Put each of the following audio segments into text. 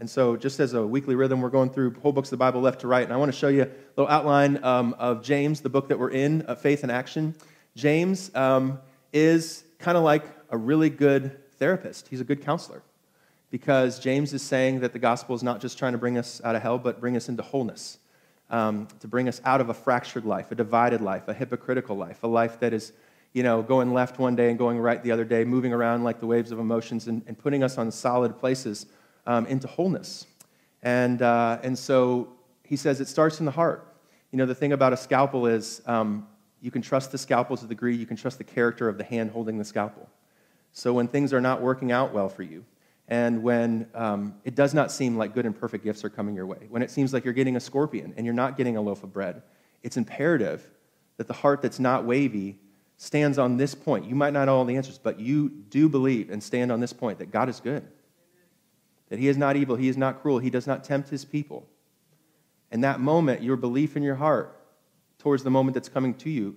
And so, just as a weekly rhythm, we're going through whole books of the Bible left to right. And I want to show you a little outline um, of James, the book that we're in, uh, Faith in Action. James um, is kind of like a really good therapist, he's a good counselor. Because James is saying that the gospel is not just trying to bring us out of hell, but bring us into wholeness, um, to bring us out of a fractured life, a divided life, a hypocritical life, a life that is you know, going left one day and going right the other day, moving around like the waves of emotions, and, and putting us on solid places um, into wholeness. And, uh, and so he says it starts in the heart. You know, the thing about a scalpel is um, you can trust the scalpel to the degree you can trust the character of the hand holding the scalpel. So when things are not working out well for you, and when um, it does not seem like good and perfect gifts are coming your way, when it seems like you're getting a scorpion and you're not getting a loaf of bread, it's imperative that the heart that's not wavy stands on this point. You might not know all the answers, but you do believe and stand on this point that God is good that he is not evil, he is not cruel, he does not tempt his people. And that moment, your belief in your heart towards the moment that's coming to you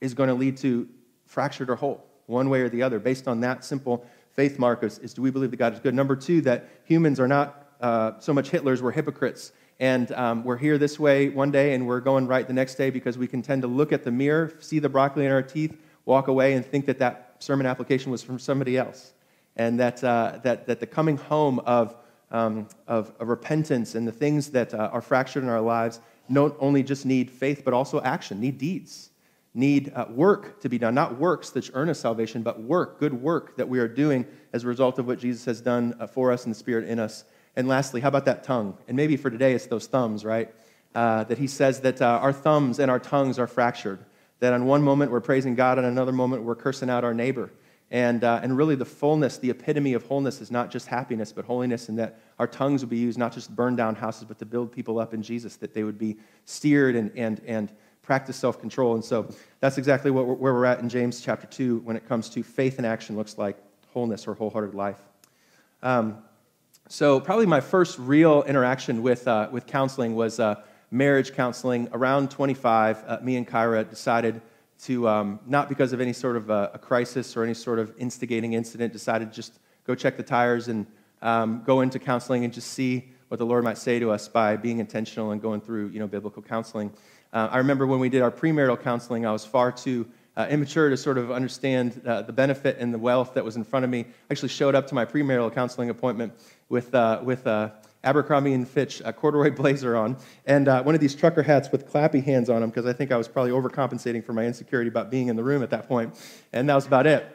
is going to lead to fractured or whole, one way or the other, based on that simple faith mark is, is do we believe that God is good? Number two, that humans are not uh, so much Hitlers, we're hypocrites. And um, we're here this way one day and we're going right the next day because we can tend to look at the mirror, see the broccoli in our teeth, walk away, and think that that sermon application was from somebody else and that, uh, that, that the coming home of, um, of, of, repentance and the things that uh, are fractured in our lives not only just need faith, but also action, need deeds, need uh, work to be done. Not works that earn us salvation, but work, good work that we are doing as a result of what Jesus has done uh, for us and the Spirit in us. And lastly, how about that tongue? And maybe for today, it's those thumbs, right? Uh, that he says that uh, our thumbs and our tongues are fractured. That on one moment we're praising God, and another moment we're cursing out our neighbor. And, uh, and really, the fullness, the epitome of wholeness is not just happiness, but holiness, and that our tongues would be used not just to burn down houses, but to build people up in Jesus, that they would be steered and, and, and practice self control. And so that's exactly what we're, where we're at in James chapter 2 when it comes to faith in action looks like wholeness or wholehearted life. Um, so, probably my first real interaction with, uh, with counseling was uh, marriage counseling. Around 25, uh, me and Kyra decided to, um, not because of any sort of a, a, crisis or any sort of instigating incident, decided to just go check the tires and um, go into counseling and just see what the Lord might say to us by being intentional and going through, you know, biblical counseling. Uh, I remember when we did our premarital counseling, I was far too uh, immature to sort of understand uh, the benefit and the wealth that was in front of me. I actually showed up to my premarital counseling appointment with, uh, with uh, Abercrombie and Fitch a corduroy blazer on, and uh, one of these trucker hats with clappy hands on them because I think I was probably overcompensating for my insecurity about being in the room at that point, and that was about it.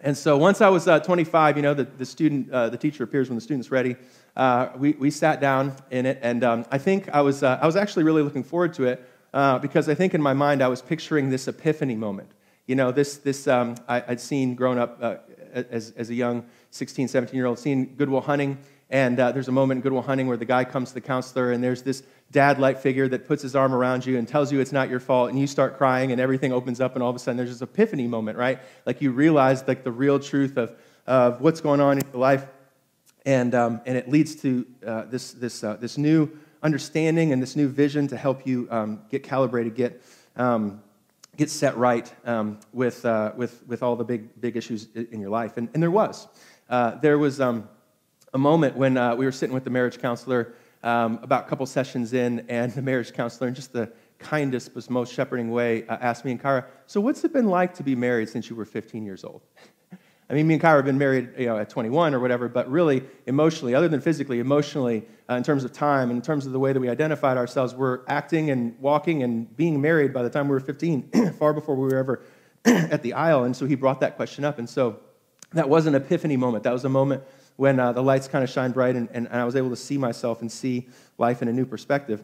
And so once I was uh, 25, you know, the, the student, uh, the teacher appears when the student's ready. Uh, we, we sat down in it, and um, I think I was, uh, I was actually really looking forward to it uh, because I think in my mind I was picturing this epiphany moment. You know, this, this um, I, would seen growing up as, as a young 16, 17 year old, seeing Good Will Hunting and uh, there's a moment in Good Will Hunting where the guy comes to the counselor, and there's this dad like figure that puts his arm around you and tells you it's not your fault, and you start crying, and everything opens up, and all of a sudden there's this epiphany moment, right? Like you realize like the real truth of, of what's going on in your life, and, um, and it leads to uh, this, this, uh, this new understanding and this new vision to help you um, get calibrated, get, um, get set right um, with, uh, with, with all the big, big issues in your life. And, and there was. Uh, there was um, a moment when uh, we were sitting with the marriage counselor um, about a couple sessions in, and the marriage counselor, in just the kindest, most shepherding way, uh, asked me and Kyra, So, what's it been like to be married since you were 15 years old? I mean, me and Kyra have been married you know, at 21 or whatever, but really, emotionally, other than physically, emotionally, uh, in terms of time, in terms of the way that we identified ourselves, we're acting and walking and being married by the time we were 15, far before we were ever at the aisle. And so he brought that question up. And so that was an epiphany moment. That was a moment when uh, the lights kind of shined bright and, and, I was able to see myself and see life in a new perspective.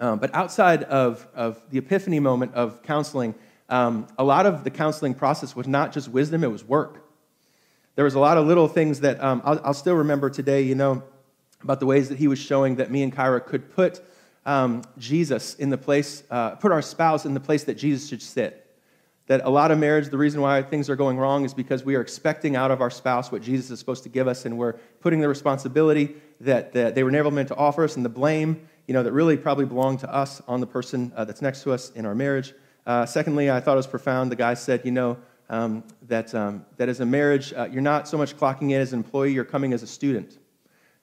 Um, but outside of, of the epiphany moment of counseling, um, a lot of the counseling process was not just wisdom, it was work. There was a lot of little things that um, I'll, I'll, still remember today, you know, about the ways that he was showing that me and Kyra could put um, Jesus in the place, uh, put our spouse in the place that Jesus should sit that a lot of marriage, the reason why things are going wrong is because we are expecting out of our spouse what Jesus is supposed to give us, and we're putting the responsibility that, that they were never meant to offer us and the blame, you know, that really probably belonged to us on the person uh, that's next to us in our marriage. Uh, secondly, I thought it was profound. The guy said, you know, um, that, um, that as a marriage, uh, you're not so much clocking in as an employee, you're coming as a student.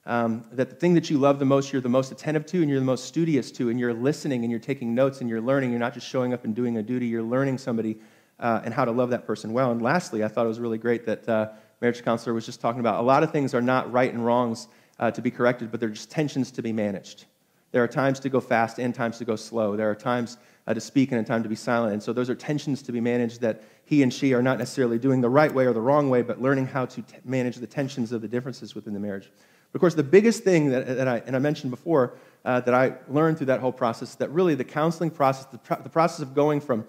Um, that the thing that you love the most, you're the most attentive to, and you're the most studious to, and you're listening and you're taking notes and you're learning. You're not just showing up and doing a duty, you're learning somebody uh, and how to love that person well. And lastly, I thought it was really great that uh, marriage counselor was just talking about a lot of things are not right and wrongs uh, to be corrected, but they're just tensions to be managed. There are times to go fast and times to go slow. There are times uh, to speak and a time to be silent. And so those are tensions to be managed that he and she are not necessarily doing the right way or the wrong way, but learning how to t- manage the tensions of the differences within the marriage. But Of course, the biggest thing that, that I, and I mentioned before, uh, that I learned through that whole process, that really the counseling process, the, pro- the process of going from,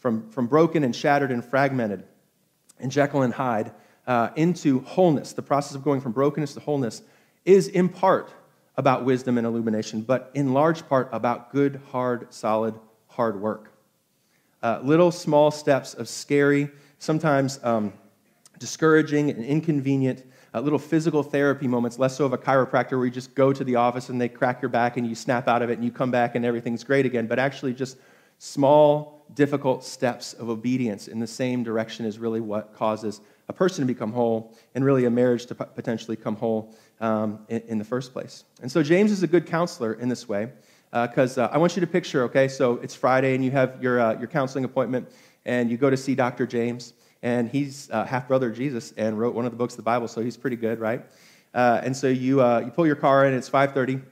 from, from broken and shattered and fragmented and Jekyll and Hyde uh, into wholeness, the process of going from brokenness to wholeness, is in part about wisdom and illumination, but in large part about good, hard, solid, hard work. Uh, little small steps of scary, sometimes um, discouraging and inconvenient uh, little physical therapy moments, less so of a chiropractor where you just go to the office and they crack your back and you snap out of it and you come back and everything's great again, but actually just small, difficult steps of obedience in the same direction is really what causes a person to become whole and really a marriage to potentially come whole um, in, in, the first place. And so James is a good counselor in this way because uh, uh, I want you to picture, okay, so it's Friday and you have your, uh, your counseling appointment and you go to see Dr. James and he's uh, half brother of Jesus and wrote one of the books of the Bible, so he's pretty good, right? Uh, and so you, uh, you pull your car in, it's 5.30,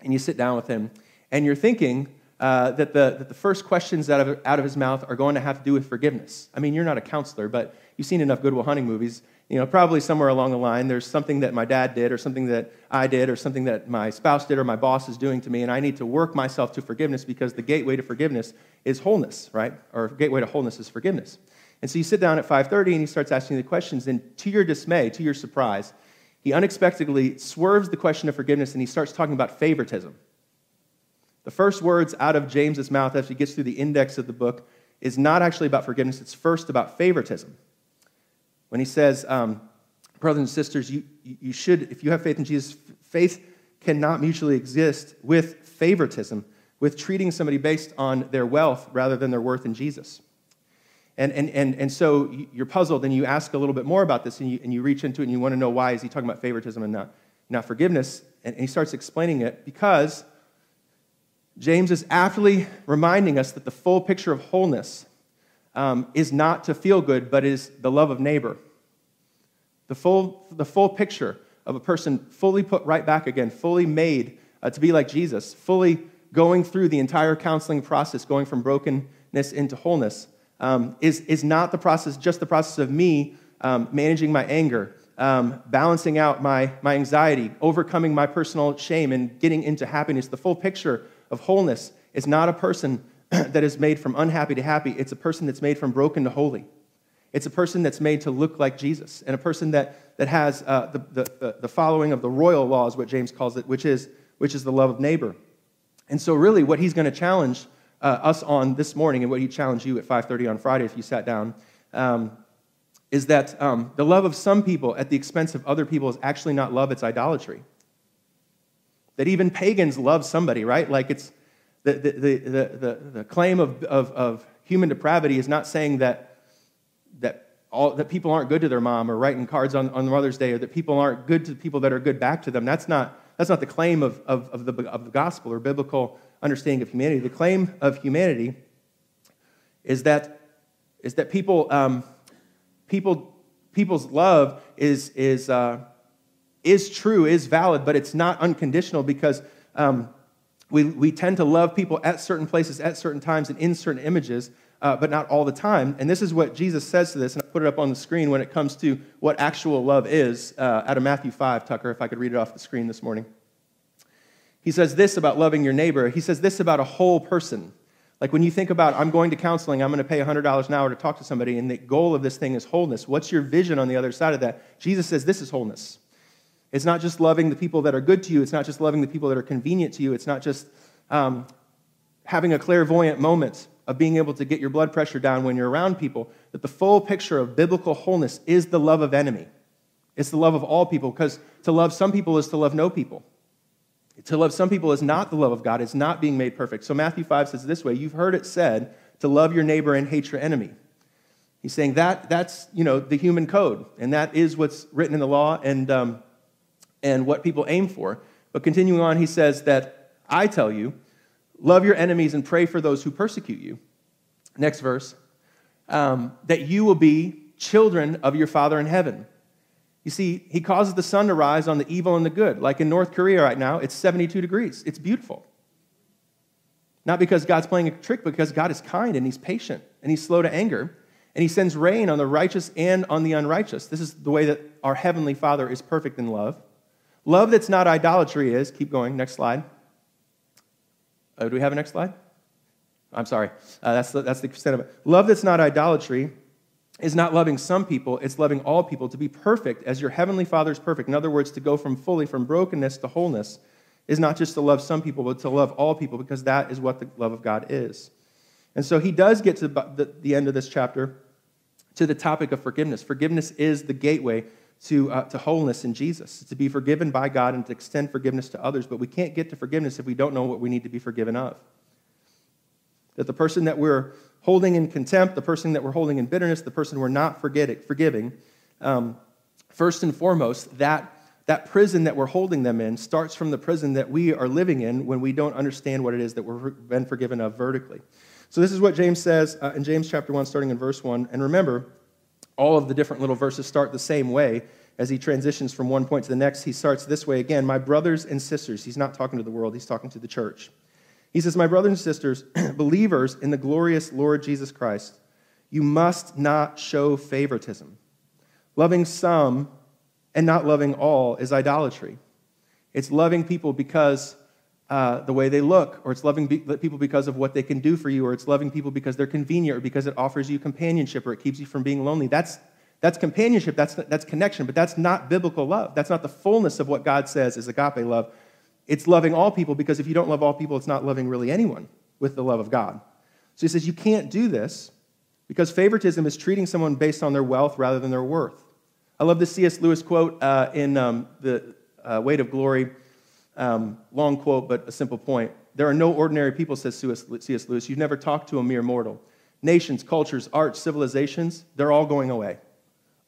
and you sit down with him, and you're thinking uh, that, the, that the first questions out of, out of his mouth are going to have to do with forgiveness. I mean, you're not a counselor, but you've seen enough Good Will Hunting movies. You know, probably somewhere along the line, there's something that my dad did, or something that I did, or something that my spouse did, or my boss is doing to me, and I need to work myself to forgiveness because the gateway to forgiveness is wholeness, right? Or gateway to wholeness is forgiveness. And so you sit down at 5:30 and he starts asking the questions and to your dismay, to your surprise, he unexpectedly swerves the question of forgiveness and he starts talking about favoritism. The first words out of James's mouth as he gets through the index of the book is not actually about forgiveness, it's first about favoritism. When he says, um, brothers and sisters, you, you should, if you have faith in Jesus, faith cannot mutually exist with favoritism, with treating somebody based on their wealth rather than their worth in Jesus. And, and, and, and so you're puzzled and you ask a little bit more about this and you, and you reach into it and you want to know why is he talking about favoritism and not, not forgiveness. And, and he starts explaining it because James is aptly reminding us that the full picture of wholeness um, is not to feel good, but is the love of neighbor. The full, the full picture of a person fully put right back again, fully made uh, to be like Jesus, fully going through the entire counseling process, going from brokenness into wholeness, um, is, is not the process, just the process of me um, managing my anger, um, balancing out my, my anxiety, overcoming my personal shame, and getting into happiness. The full picture of wholeness is not a person that is made from unhappy to happy, it's a person that's made from broken to holy. It's a person that's made to look like Jesus, and a person that, that has uh, the, the, the following of the royal law, is what James calls it, which is, which is the love of neighbor. And so, really, what he's going to challenge uh, us on this morning and what he challenged you at 5.30 on friday if you sat down um, is that um, the love of some people at the expense of other people is actually not love it's idolatry that even pagans love somebody right like it's the, the, the, the, the claim of, of, of human depravity is not saying that, that, all, that people aren't good to their mom or writing cards on, on mother's day or that people aren't good to people that are good back to them that's not, that's not the claim of, of, of, the, of the gospel or biblical understanding of humanity. The claim of humanity is that, is that people, um, people, people's love is, is, uh, is true, is valid, but it's not unconditional because um, we, we tend to love people at certain places, at certain times, and in certain images, uh, but not all the time. And this is what Jesus says to this, and I put it up on the screen when it comes to what actual love is uh, out of Matthew 5, Tucker, if I could read it off the screen this morning. He says this about loving your neighbor. He says this about a whole person. Like when you think about, I'm going to counseling, I'm going to pay $100 an hour to talk to somebody, and the goal of this thing is wholeness. What's your vision on the other side of that? Jesus says this is wholeness. It's not just loving the people that are good to you, it's not just loving the people that are convenient to you, it's not just um, having a clairvoyant moment of being able to get your blood pressure down when you're around people. That the full picture of biblical wholeness is the love of enemy. It's the love of all people, because to love some people is to love no people. To love some people is not the love of God, it's not being made perfect. So Matthew 5 says this way You've heard it said to love your neighbor and hate your enemy. He's saying that that's, you know, the human code, and that is what's written in the law. And, um, and what people aim for. But continuing on, he says that I tell you, love your enemies and pray for those who persecute you. Next verse, um, that you will be children of your Father in heaven. You see, he causes the sun to rise on the evil and the good. Like in North Korea right now, it's 72 degrees. It's beautiful. Not because God's playing a trick, but because God is kind and he's patient and he's slow to anger. And he sends rain on the righteous and on the unrighteous. This is the way that our heavenly Father is perfect in love. Love that's not idolatry is, keep going, next slide. Oh, do we have a next slide? I'm sorry. Uh, that's, the, that's the extent of it. Love that's not idolatry is not loving some people, it's loving all people to be perfect as your heavenly Father is perfect. In other words, to go from fully, from brokenness to wholeness, is not just to love some people, but to love all people because that is what the love of God is. And so he does get to the, the end of this chapter to the topic of forgiveness. Forgiveness is the gateway to, uh, to wholeness in Jesus, to be forgiven by God and to extend forgiveness to others. But we can't get to forgiveness if we don't know what we need to be forgiven of. That the person that we're holding in contempt, the person that we're holding in bitterness, the person we're not forgiving, um, first and foremost, that, that prison that we're holding them in starts from the prison that we are living in when we don't understand what it is that we've been forgiven of vertically. So, this is what James says uh, in James chapter 1, starting in verse 1. And remember, all of the different little verses start the same way. As he transitions from one point to the next, he starts this way again My brothers and sisters, he's not talking to the world, he's talking to the church. He says, My brothers and sisters, believers in the glorious Lord Jesus Christ, you must not show favoritism. Loving some and not loving all is idolatry. It's loving people because uh, the way they look, or it's loving be- people because of what they can do for you, or it's loving people because they're convenient, or because it offers you companionship, or it keeps you from being lonely. That's, that's companionship, that's, that's connection, but that's not biblical love. That's not the fullness of what God says is agape love. It's loving all people because if you don't love all people, it's not loving really anyone with the love of God. So he says you can't do this because favoritism is treating someone based on their wealth rather than their worth. I love the C.S. Lewis quote uh, in um, The uh, Weight of Glory. Um, long quote, but a simple point. There are no ordinary people, says C.S. Lewis. You've never talked to a mere mortal. Nations, cultures, arts, civilizations, they're all going away.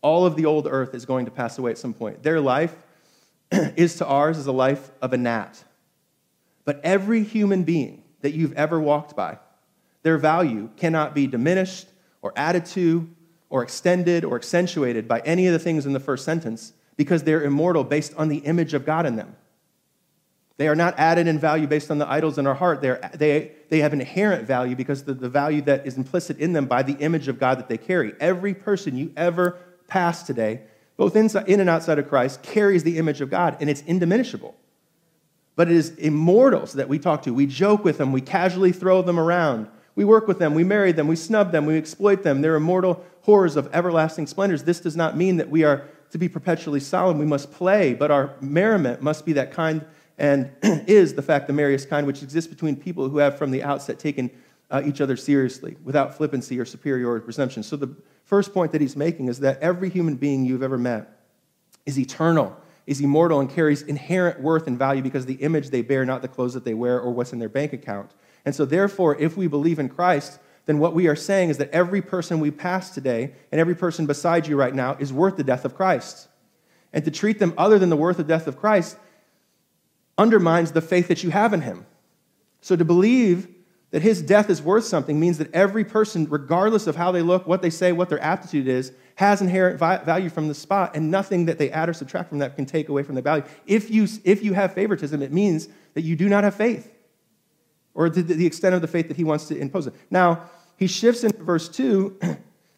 All of the old earth is going to pass away at some point. Their life is to ours as a life of a gnat. But every human being that you've ever walked by, their value cannot be diminished or added to or extended or accentuated by any of the things in the first sentence because they're immortal based on the image of God in them. They are not added in value based on the idols in our heart. They're, they, they have inherent value because the, the value that is implicit in them by the image of God that they carry. Every person you ever pass today both inside, in and outside of Christ, carries the image of God, and it's indiminishable. But it is immortals that we talk to. We joke with them, we casually throw them around. We work with them, we marry them, we snub them, we exploit them. They're immortal horrors of everlasting splendors. This does not mean that we are to be perpetually solemn. We must play, but our merriment must be that kind and is the fact the merriest kind which exists between people who have from the outset taken uh, each other seriously without flippancy or superiority or presumption. So the first point that he's making is that every human being you've ever met is eternal, is immortal, and carries inherent worth and value because the image they bear, not the clothes that they wear or what's in their bank account. And so, therefore, if we believe in Christ, then what we are saying is that every person we pass today and every person beside you right now is worth the death of Christ. And to treat them other than the worth of death of Christ undermines the faith that you have in him. So to believe that his death is worth something means that every person, regardless of how they look, what they say, what their aptitude is, has inherent value from the spot, and nothing that they add or subtract from that can take away from the value. If you, if you have favoritism, it means that you do not have faith, or to the extent of the faith that he wants to impose it. Now, he shifts into verse 2,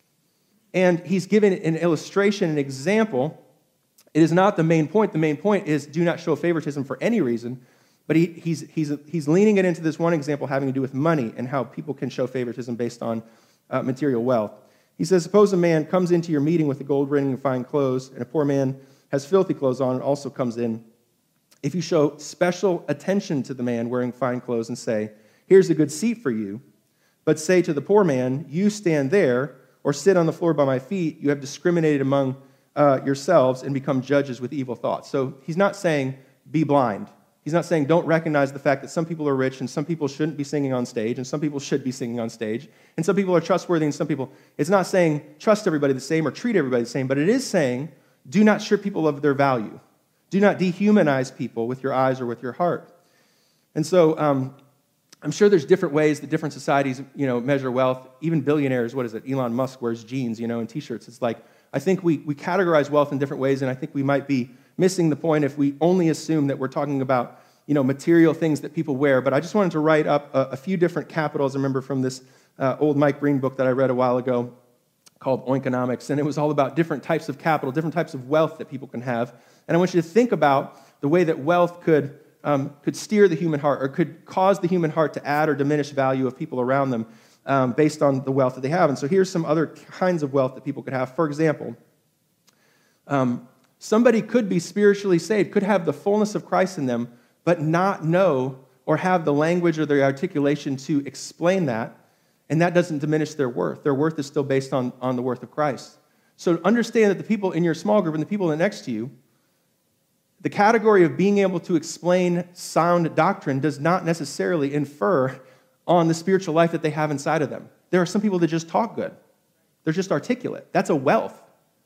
and he's given an illustration, an example. It is not the main point. The main point is do not show favoritism for any reason, but he, he's, he's, he's leaning it into this one example having to do with money and how people can show favoritism based on uh, material wealth. He says, Suppose a man comes into your meeting with a gold ring and fine clothes, and a poor man has filthy clothes on and also comes in. If you show special attention to the man wearing fine clothes and say, Here's a good seat for you, but say to the poor man, You stand there, or sit on the floor by my feet, you have discriminated among uh, yourselves and become judges with evil thoughts. So he's not saying, Be blind. He's not saying don't recognize the fact that some people are rich and some people shouldn't be singing on stage and some people should be singing on stage and some people are trustworthy and some people. It's not saying trust everybody the same or treat everybody the same, but it is saying do not strip people of their value. Do not dehumanize people with your eyes or with your heart. And so um, I'm sure there's different ways that different societies, you know, measure wealth. Even billionaires, what is it? Elon Musk wears jeans, you know, and t-shirts. It's like, I think we, we categorize wealth in different ways, and I think we might be missing the point if we only assume that we're talking about, you know, material things that people wear. But I just wanted to write up a, a few different capitals. I remember from this uh, old Mike Breen book that I read a while ago called Oikonomics, and it was all about different types of capital, different types of wealth that people can have. And I want you to think about the way that wealth could um, could steer the human heart or could cause the human heart to add or diminish value of people around them um, based on the wealth that they have. And so here's some other kinds of wealth that people could have. For example, um, somebody could be spiritually saved, could have the fullness of Christ in them, but not know or have the language or the articulation to explain that. And that doesn't diminish their worth. Their worth is still based on, on the worth of Christ. So understand that the people in your small group and the people next to you the category of being able to explain sound doctrine does not necessarily infer on the spiritual life that they have inside of them. There are some people that just talk good, they're just articulate. That's a wealth.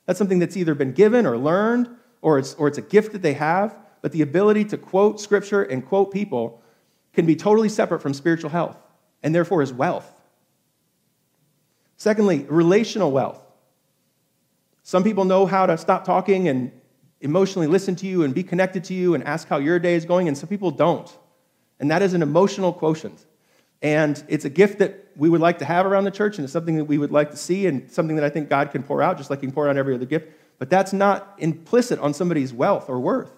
That's something that's either been given or learned, or it's, or it's a gift that they have. But the ability to quote scripture and quote people can be totally separate from spiritual health, and therefore is wealth. Secondly, relational wealth. Some people know how to stop talking and emotionally listen to you and be connected to you and ask how your day is going, and some people don't. And that is an emotional quotient. And it's a gift that we would like to have around the church, and it's something that we would like to see, and something that I think God can pour out, just like He can pour out every other gift. But that's not implicit on somebody's wealth or worth.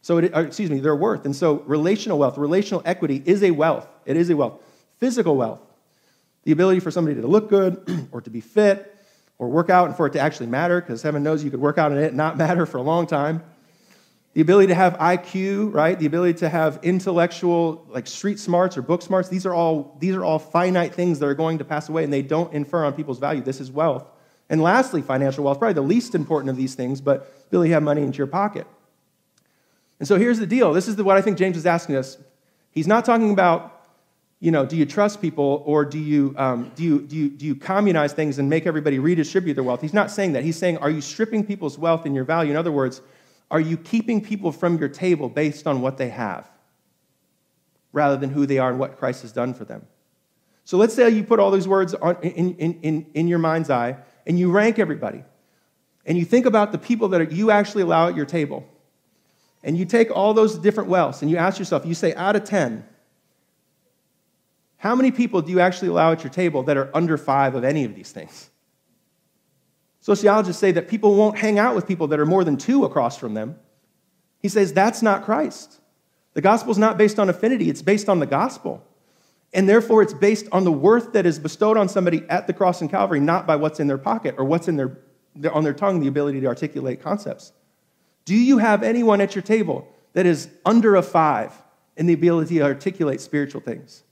So, it, uh, excuse me, their worth. And so, relational wealth, relational equity is a wealth. It is a wealth. Physical wealth, the ability for somebody to look good or to be fit or work out and for it to actually matter, because heaven knows you could work out and it not matter for a long time. The ability to have IQ, right? The ability to have intellectual, like street smarts or book smarts, these are all, these are all finite things that are going to pass away and they don't infer on people's value. This is wealth. And lastly, financial wealth, probably the least important of these things, but to have money into your pocket. And so here's the deal. This is the, what I think James is asking us. He's not talking about you know, do you trust people or do you, um, do, you, do, you, do you communize things and make everybody redistribute their wealth? He's not saying that. He's saying, are you stripping people's wealth and your value? In other words, are you keeping people from your table based on what they have rather than who they are and what Christ has done for them? So let's say you put all these words on, in, in, in, in your mind's eye and you rank everybody. And you think about the people that you actually allow at your table. And you take all those different wealths and you ask yourself, you say, out of 10, how many people do you actually allow at your table that are under five of any of these things? Sociologists say that people won't hang out with people that are more than two across from them. He says that's not Christ. The gospel is not based on affinity, it's based on the gospel. And therefore, it's based on the worth that is bestowed on somebody at the cross and Calvary, not by what's in their pocket or what's in their, on their tongue, the ability to articulate concepts. Do you have anyone at your table that is under a five in the ability to articulate spiritual things?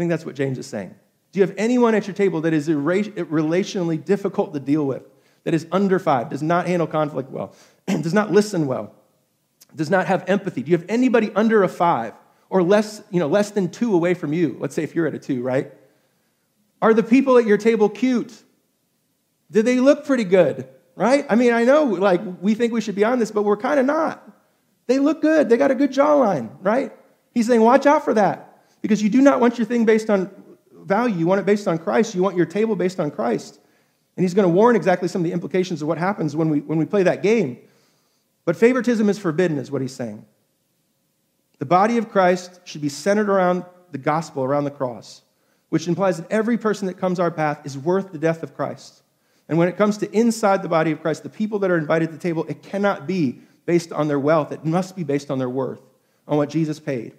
I think that's what James is saying. Do you have anyone at your table that is relationally difficult to deal with, that is under five, does not handle conflict well, does not listen well, does not have empathy? Do you have anybody under a five or less, you know, less than two away from you? Let's say if you're at a two, right? Are the people at your table cute? Do they look pretty good? Right? I mean, I know like we think we should be on this, but we're kind of not. They look good. They got a good jawline, right? He's saying, watch out for that. Because you do not want your thing based on value. You want it based on Christ. You want your table based on Christ. And he's going to warn exactly some of the implications of what happens when we, when we play that game. But favoritism is forbidden, is what he's saying. The body of Christ should be centered around the gospel, around the cross, which implies that every person that comes our path is worth the death of Christ. And when it comes to inside the body of Christ, the people that are invited to the table, it cannot be based on their wealth. It must be based on their worth, on what Jesus paid.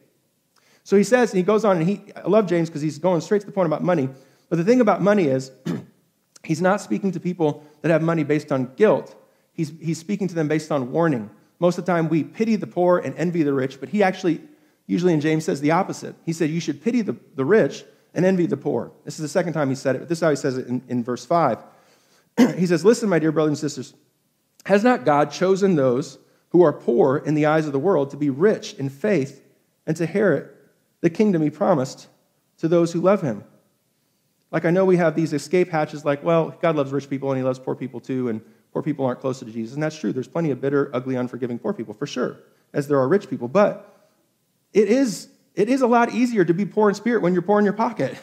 So he says, and he goes on, and he, I love James because he's going straight to the point about money. But the thing about money is, he's not speaking to people that have money based on guilt. He's, he's speaking to them based on warning. Most of the time, we pity the poor and envy the rich, but he actually, usually in James, says the opposite. He said, You should pity the, the rich and envy the poor. This is the second time he said it. But this is how he says it in, in verse 5. he says, Listen, my dear brothers and sisters, has not God chosen those who are poor in the eyes of the world to be rich in faith and to inherit the kingdom he promised to those who love him. Like, I know we have these escape hatches, like, well, God loves rich people and he loves poor people too, and poor people aren't closer to Jesus. And that's true. There's plenty of bitter, ugly, unforgiving poor people, for sure, as there are rich people. But it is, it is a lot easier to be poor in spirit when you're poor in your pocket.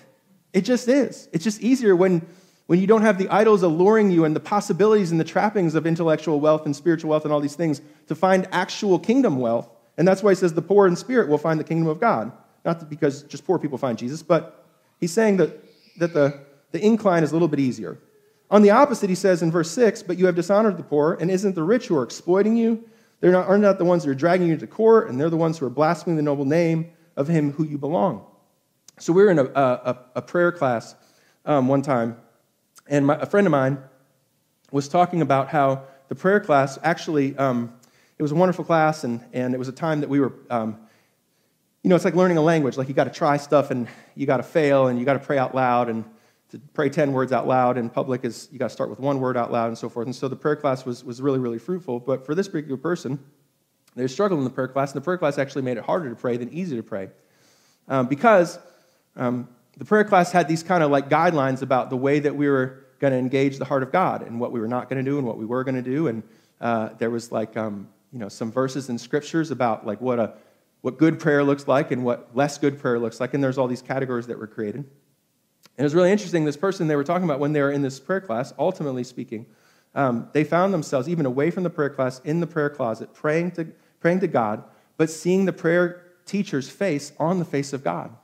It just is. It's just easier when, when you don't have the idols alluring you and the possibilities and the trappings of intellectual wealth and spiritual wealth and all these things to find actual kingdom wealth. And that's why he says the poor in spirit will find the kingdom of God. Not because just poor people find Jesus, but he's saying that, that the, the incline is a little bit easier. On the opposite, he says in verse 6, but you have dishonored the poor, and isn't the rich who are exploiting you? They're not, are not the ones that are dragging you to court, and they're the ones who are blaspheming the noble name of him who you belong. So we were in a, a, a prayer class um, one time, and my, a friend of mine was talking about how the prayer class actually, um, it was a wonderful class, and, and it was a time that we were, um, you know, it's like learning a language. Like you got to try stuff, and you got to fail, and you got to pray out loud, and to pray 10 words out loud in public is you got to start with one word out loud and so forth. And so the prayer class was, was really, really fruitful. But for this particular person, they were struggling in the prayer class, and the prayer class actually made it harder to pray than easy to pray. Um, because um, the prayer class had these kind of like guidelines about the way that we were going to engage the heart of God and what we were not going to do and what we were going to do. And uh, there was like, um, you know, some verses in scriptures about like what a what good prayer looks like and what less good prayer looks like. And there's all these categories that were created. And it was really interesting. This person they were talking about when they were in this prayer class, ultimately speaking, um, they found themselves even away from the prayer class in the prayer closet, praying to, praying to God, but seeing the prayer teacher's face on the face of God.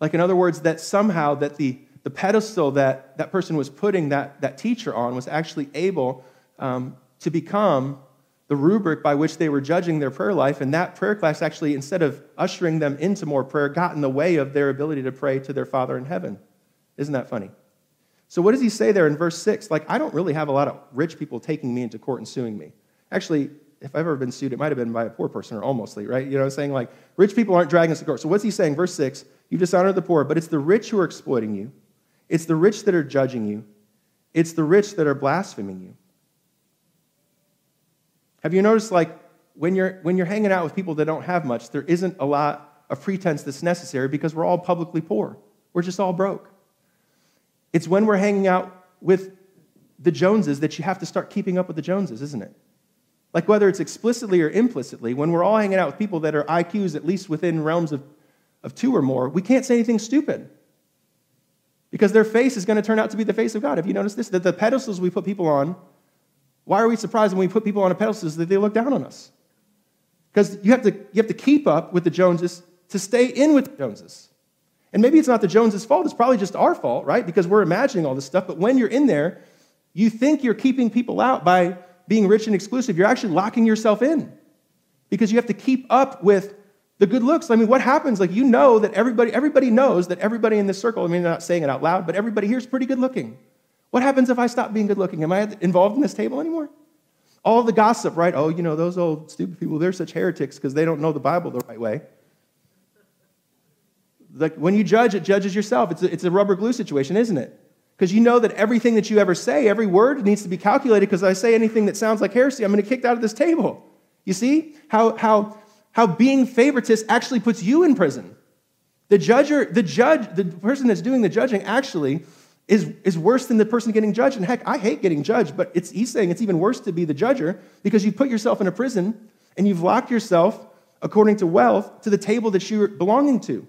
Like, in other words, that somehow that the, the pedestal that that person was putting that, that teacher on was actually able um, to become the rubric by which they were judging their prayer life. And that prayer class actually, instead of ushering them into more prayer, got in the way of their ability to pray to their Father in heaven. Isn't that funny? So, what does he say there in verse 6? Like, I don't really have a lot of rich people taking me into court and suing me. Actually, if I've ever been sued, it might have been by a poor person or almostly, right? You know what I'm saying? Like, rich people aren't dragging us to court. So, what's he saying? Verse 6 You dishonor the poor, but it's the rich who are exploiting you, it's the rich that are judging you, it's the rich that are blaspheming you. Have you noticed, like, when you're, when you're hanging out with people that don't have much, there isn't a lot of pretense that's necessary because we're all publicly poor. We're just all broke. It's when we're hanging out with the Joneses that you have to start keeping up with the Joneses, isn't it? Like whether it's explicitly or implicitly, when we're all hanging out with people that are IQs at least within realms of, of two or more, we can't say anything stupid. Because their face is going to turn out to be the face of God. Have you noticed this? That the pedestals we put people on, why are we surprised when we put people on a pedestal that they look down on us? Because you, have to, you have to keep up with the Joneses to stay in with the Joneses. And maybe it's not the Joneses' fault, it's probably just our fault, right? Because we're imagining all this stuff. But when you're in there, you think you're keeping people out by being rich and exclusive. You're actually locking yourself in because you have to keep up with the good looks. I mean, what happens? Like, you know that everybody, everybody knows that everybody in this circle, I mean, they're not saying it out loud, but everybody here is pretty good looking. What happens if I stop being good looking? Am I involved in this table anymore? All the gossip, right? Oh, you know, those old stupid people, they're such heretics because they don't know the Bible the right way. Like when you judge, it judges yourself. It's a, it's a rubber glue situation, isn't it? Because you know that everything that you ever say, every word needs to be calculated because I say anything that sounds like heresy, I'm going to get kicked out of this table. You see how, how, how being favoritist actually puts you in prison. The judger, the judge, the person that's doing the judging actually is, is worse than the person getting judged. And heck, I hate getting judged, but it's, he's saying it's even worse to be the judger because you put yourself in a prison and you've locked yourself, according to wealth, to the table that you're belonging to.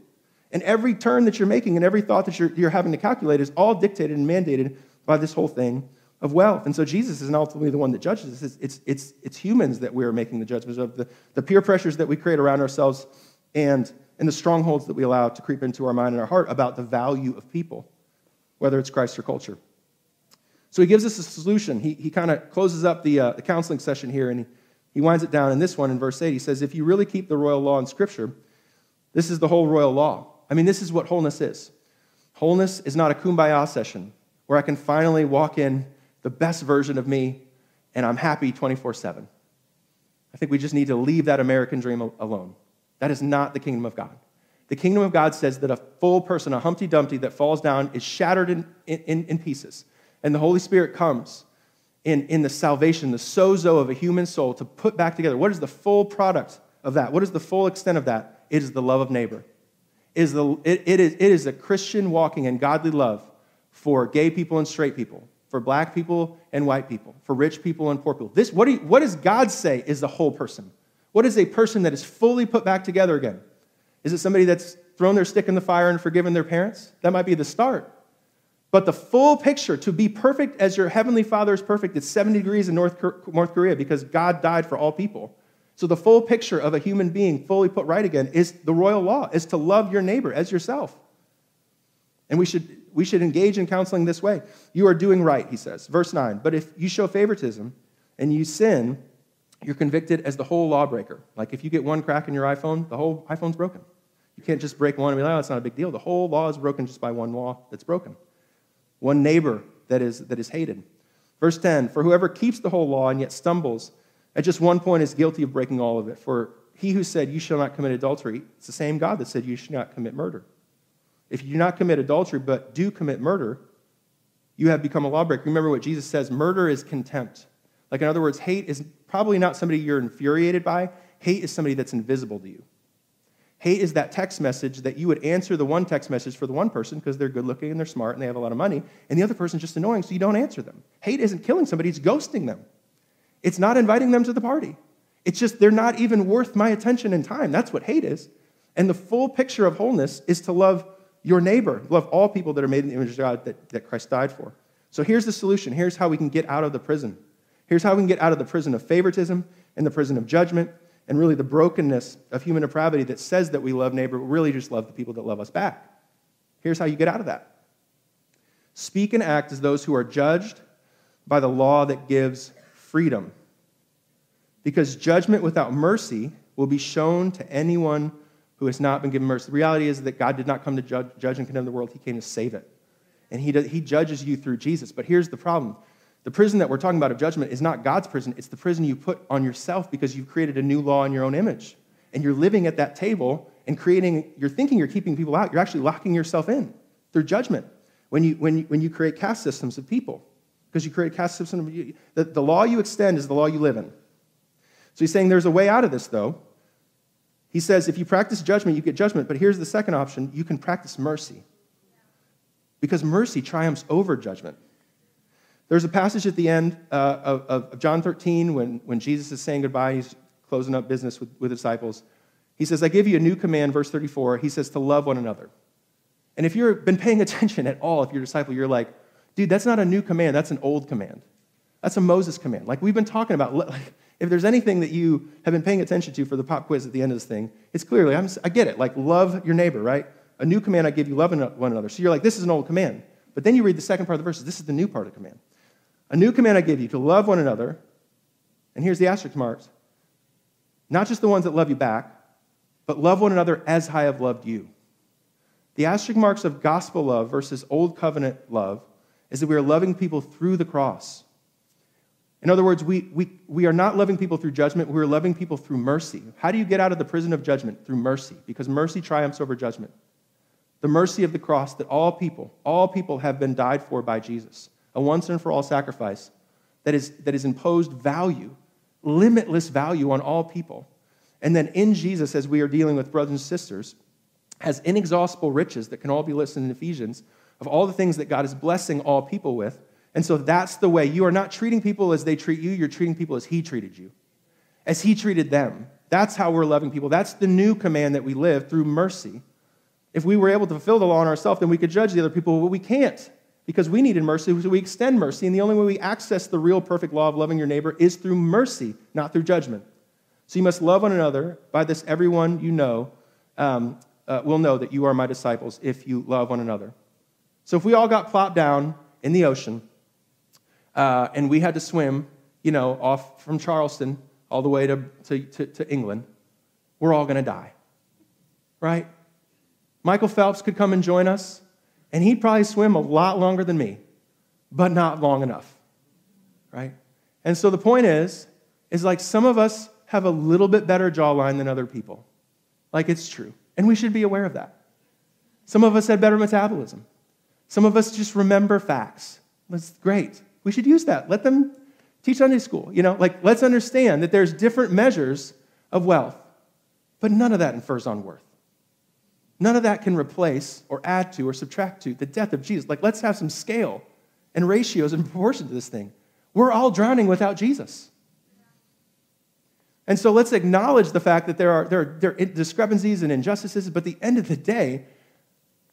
And every turn that you're making and every thought that you're, you're having to calculate is all dictated and mandated by this whole thing of wealth. And so Jesus is not ultimately the one that judges us. It's, it's, it's humans that we're making the judgments of, the, the peer pressures that we create around ourselves and, and the strongholds that we allow to creep into our mind and our heart about the value of people, whether it's Christ or culture. So he gives us a solution. He, he kind of closes up the, uh, the counseling session here and he, he winds it down in this one in verse 8. He says, If you really keep the royal law in Scripture, this is the whole royal law. I mean, this is what wholeness is. Wholeness is not a kumbaya session where I can finally walk in the best version of me and I'm happy 24 7. I think we just need to leave that American dream alone. That is not the kingdom of God. The kingdom of God says that a full person, a Humpty Dumpty that falls down, is shattered in, in, in pieces. And the Holy Spirit comes in, in the salvation, the sozo of a human soul to put back together. What is the full product of that? What is the full extent of that? It is the love of neighbor is, the, it, it, is, it is a Christian walking in godly love for gay people and straight people, for black people and white people, for rich people and poor people. This, what, do you, what does God say is the whole person? What is a person that is fully put back together again? Is it somebody that's thrown their stick in the fire and forgiven their parents? That might be the start. But the full picture, to be perfect as your heavenly Father is perfect, it's 70 degrees in North, North Korea because God died for all people. So the full picture of a human being fully put right again is the royal law, is to love your neighbor as yourself. And we should, we should engage in counseling this way. You are doing right, he says. Verse 9. But if you show favoritism and you sin, you're convicted as the whole lawbreaker. Like if you get one crack in your iPhone, the whole iPhone's broken. You can't just break one and be like, oh, it's not a big deal. The whole law is broken just by one law that's broken one neighbor that is, that is hated. Verse 10 For whoever keeps the whole law and yet stumbles at just one point is guilty of breaking all of it. For he who said, You shall not commit adultery, it's the same God that said, You should not commit murder. If you do not commit adultery, but do commit murder, you have become a lawbreaker. Remember what Jesus says murder is contempt. Like, in other words, hate is probably not somebody you're infuriated by, hate is somebody that's invisible to you. Hate is that text message that you would answer the one text message for the one person because they're good looking and they're smart and they have a lot of money, and the other person's just annoying, so you don't answer them. Hate isn't killing somebody, it's ghosting them. It's not inviting them to the party. It's just they're not even worth my attention and time. That's what hate is. And the full picture of wholeness is to love your neighbor, love all people that are made in the image of God that, that Christ died for. So here's the solution. Here's how we can get out of the prison. Here's how we can get out of the prison of favoritism and the prison of judgment and really the brokenness of human depravity that says that we love neighbor, but really just love the people that love us back. Here's how you get out of that speak and act as those who are judged by the law that gives freedom. Because judgment without mercy will be shown to anyone who has not been given mercy. The reality is that God did not come to judge, judge and condemn the world, He came to save it. And he, does, he judges you through Jesus. But here's the problem the prison that we're talking about of judgment is not God's prison, it's the prison you put on yourself because you've created a new law in your own image. And you're living at that table and creating, you're thinking you're keeping people out, you're actually locking yourself in through judgment when you, when you, when you create caste systems of people. Because you create caste systems, the, the law you extend is the law you live in. So he's saying there's a way out of this, though. He says if you practice judgment, you get judgment. But here's the second option you can practice mercy. Because mercy triumphs over judgment. There's a passage at the end uh, of, of, John 13 when, when Jesus is saying goodbye, he's closing up business with, with disciples. He says, I give you a new command, verse 34. He says, to love one another. And if you've been paying attention at all, if you're a disciple, you're like, dude, that's not a new command, that's an old command. That's a Moses command. Like we've been talking about, like, if there's anything that you have been paying attention to for the pop quiz at the end of this thing, it's clearly, I'm, I get it, like love your neighbor, right? A new command I give you, love one another. So you're like, this is an old command. But then you read the second part of the verses, this is the new part of the command. A new command I give you to love one another. And here's the asterisk marks not just the ones that love you back, but love one another as I have loved you. The asterisk marks of gospel love versus old covenant love is that we are loving people through the cross. In other words, we, we, we are not loving people through judgment, we are loving people through mercy. How do you get out of the prison of judgment? Through mercy, because mercy triumphs over judgment. The mercy of the cross that all people, all people have been died for by Jesus a once and for all sacrifice that is, that is imposed value, limitless value on all people. And then in Jesus, as we are dealing with brothers and sisters, has inexhaustible riches that can all be listed in Ephesians of all the things that God is blessing all people with. And so that's the way. You are not treating people as they treat you, you're treating people as He treated you, as He treated them. That's how we're loving people. That's the new command that we live through mercy. If we were able to fulfill the law on ourselves, then we could judge the other people, but we can't because we needed mercy, so we extend mercy. And the only way we access the real perfect law of loving your neighbor is through mercy, not through judgment. So you must love one another. By this, everyone you know um, uh, will know that you are my disciples if you love one another. So if we all got plopped down in the ocean uh, and we had to swim, you know, off from Charleston all the way to, to, to, to England, we're all going to die. Right? Michael Phelps could come and join us and he'd probably swim a lot longer than me, but not long enough, right? And so the point is, is like some of us have a little bit better jawline than other people. Like it's true. And we should be aware of that. Some of us had better metabolism. Some of us just remember facts. That's great. We should use that. Let them teach Sunday school. You know, like let's understand that there's different measures of wealth, but none of that infers on worth. None of that can replace or add to or subtract to the death of Jesus. Like, let's have some scale and ratios in proportion to this thing. We're all drowning without Jesus. And so let's acknowledge the fact that there are, there, are, there are discrepancies and injustices, but at the end of the day,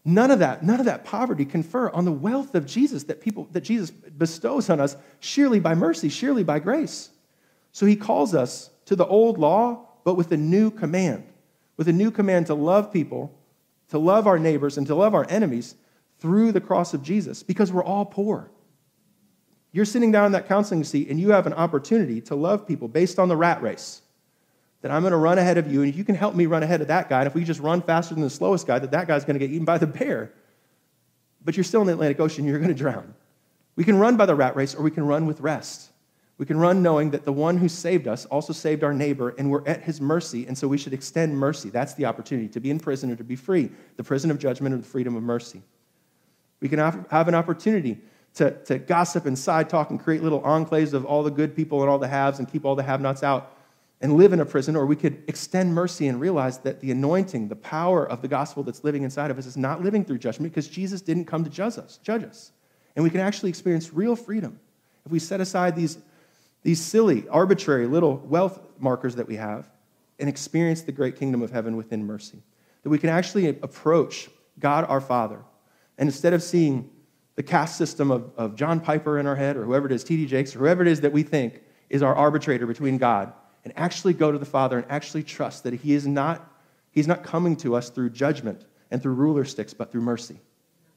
none of that, none of that poverty confer on the wealth of Jesus that people that Jesus bestows on us, surely by mercy, surely by grace. So he calls us to the old law, but with a new command, with a new command to love people, to love our neighbors, and to love our enemies through the cross of Jesus, because we're all poor. You're sitting down in that counseling seat and you have an opportunity to love people based on the rat race that I'm going to run ahead of you, and you can help me run ahead of that guy. And if we just run faster than the slowest guy, that that guy's going to get eaten by the bear. But you're still in the Atlantic Ocean, you're going to drown. We can run by the rat race, or we can run with rest. We can run knowing that the one who saved us also saved our neighbor, and we're at his mercy, and so we should extend mercy. That's the opportunity to be in prison or to be free the prison of judgment or the freedom of mercy. We can have an opportunity to, to gossip and side talk and create little enclaves of all the good people and all the haves and keep all the have nots out and live in a prison, or we could extend mercy and realize that the anointing, the power of the gospel that's living inside of us is not living through judgment because Jesus didn't come to judge us, judge us. And we can actually experience real freedom if we set aside these, these silly, arbitrary little wealth markers that we have and experience the great kingdom of heaven within mercy. That we can actually approach God our Father. And instead of seeing the caste system of, of John Piper in our head or whoever it is, T.D. Jakes, or whoever it is that we think is our arbitrator between God and actually go to the Father and actually trust that He is not, He's not coming to us through judgment and through ruler sticks, but through mercy.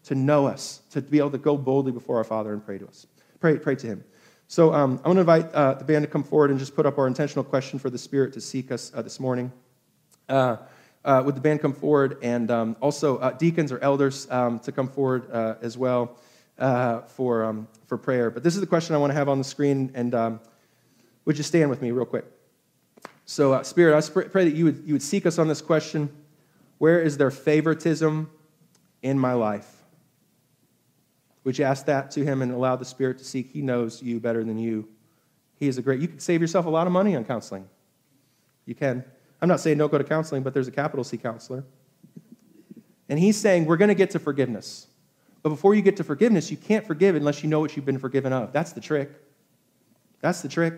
To know us, to be able to go boldly before our Father and pray to us. Pray, pray to Him. So um, I'm going to invite uh, the band to come forward and just put up our intentional question for the Spirit to seek us uh, this morning. Uh, uh would the band come forward and um, also uh, deacons or elders um, to come forward uh, as well for, um, for prayer? But this is the question I want to have on the screen, and um, would you stand with me real quick? So, Spirit, I pray that you would, you would seek us on this question Where is there favoritism in my life? Would you ask that to Him and allow the Spirit to seek? He knows you better than you. He is a great, you can save yourself a lot of money on counseling. You can. I'm not saying don't go to counseling, but there's a capital C counselor. And He's saying we're going to get to forgiveness. But before you get to forgiveness, you can't forgive unless you know what you've been forgiven of. That's the trick. That's the trick.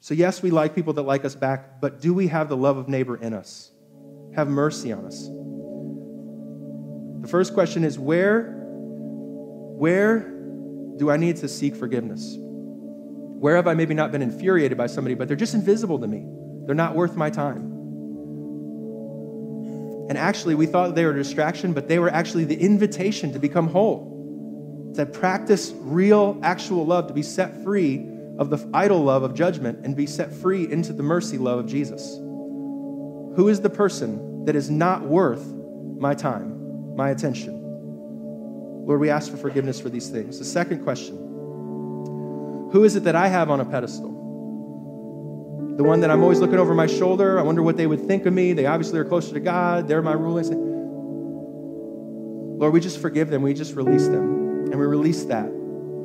So, yes, we like people that like us back, but do we have the love of neighbor in us? Have mercy on us. The first question is where, where do I need to seek forgiveness? Where have I maybe not been infuriated by somebody, but they're just invisible to me? They're not worth my time. And actually, we thought they were a distraction, but they were actually the invitation to become whole, to practice real, actual love, to be set free of the idle love of judgment and be set free into the mercy love of Jesus? Who is the person that is not worth my time, my attention? Lord, we ask for forgiveness for these things. The second question Who is it that I have on a pedestal? The one that I'm always looking over my shoulder. I wonder what they would think of me. They obviously are closer to God. They're my ruling. Lord, we just forgive them. We just release them. And we release that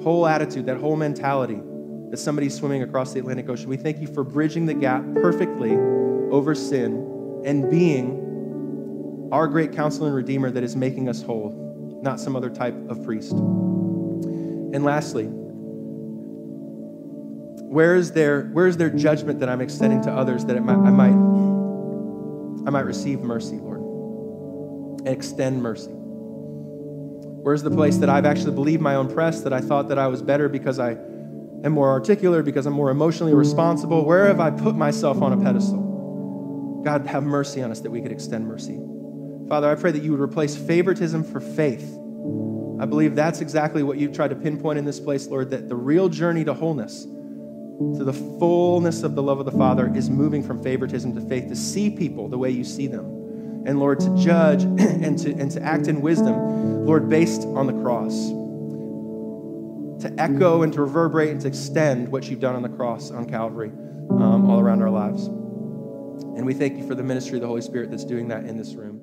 whole attitude, that whole mentality that somebody's swimming across the Atlantic Ocean. We thank you for bridging the gap perfectly over sin and being our great counselor and redeemer that is making us whole, not some other type of priest. And lastly, where is there, where is there judgment that I'm extending to others that might, I might I might receive mercy, Lord, and extend mercy? Where's the place that I've actually believed my own press, that I thought that I was better because I am more articulate, because I'm more emotionally responsible? Where have I put myself on a pedestal? God, have mercy on us that we could extend mercy. Father, I pray that you would replace favoritism for faith. I believe that's exactly what you've tried to pinpoint in this place, Lord, that the real journey to wholeness, to the fullness of the love of the Father, is moving from favoritism to faith, to see people the way you see them. And Lord, to judge and to, and to act in wisdom, Lord, based on the cross to echo and to reverberate and to extend what you've done on the cross on Calvary um, all around our lives. And we thank you for the ministry of the Holy Spirit that's doing that in this room.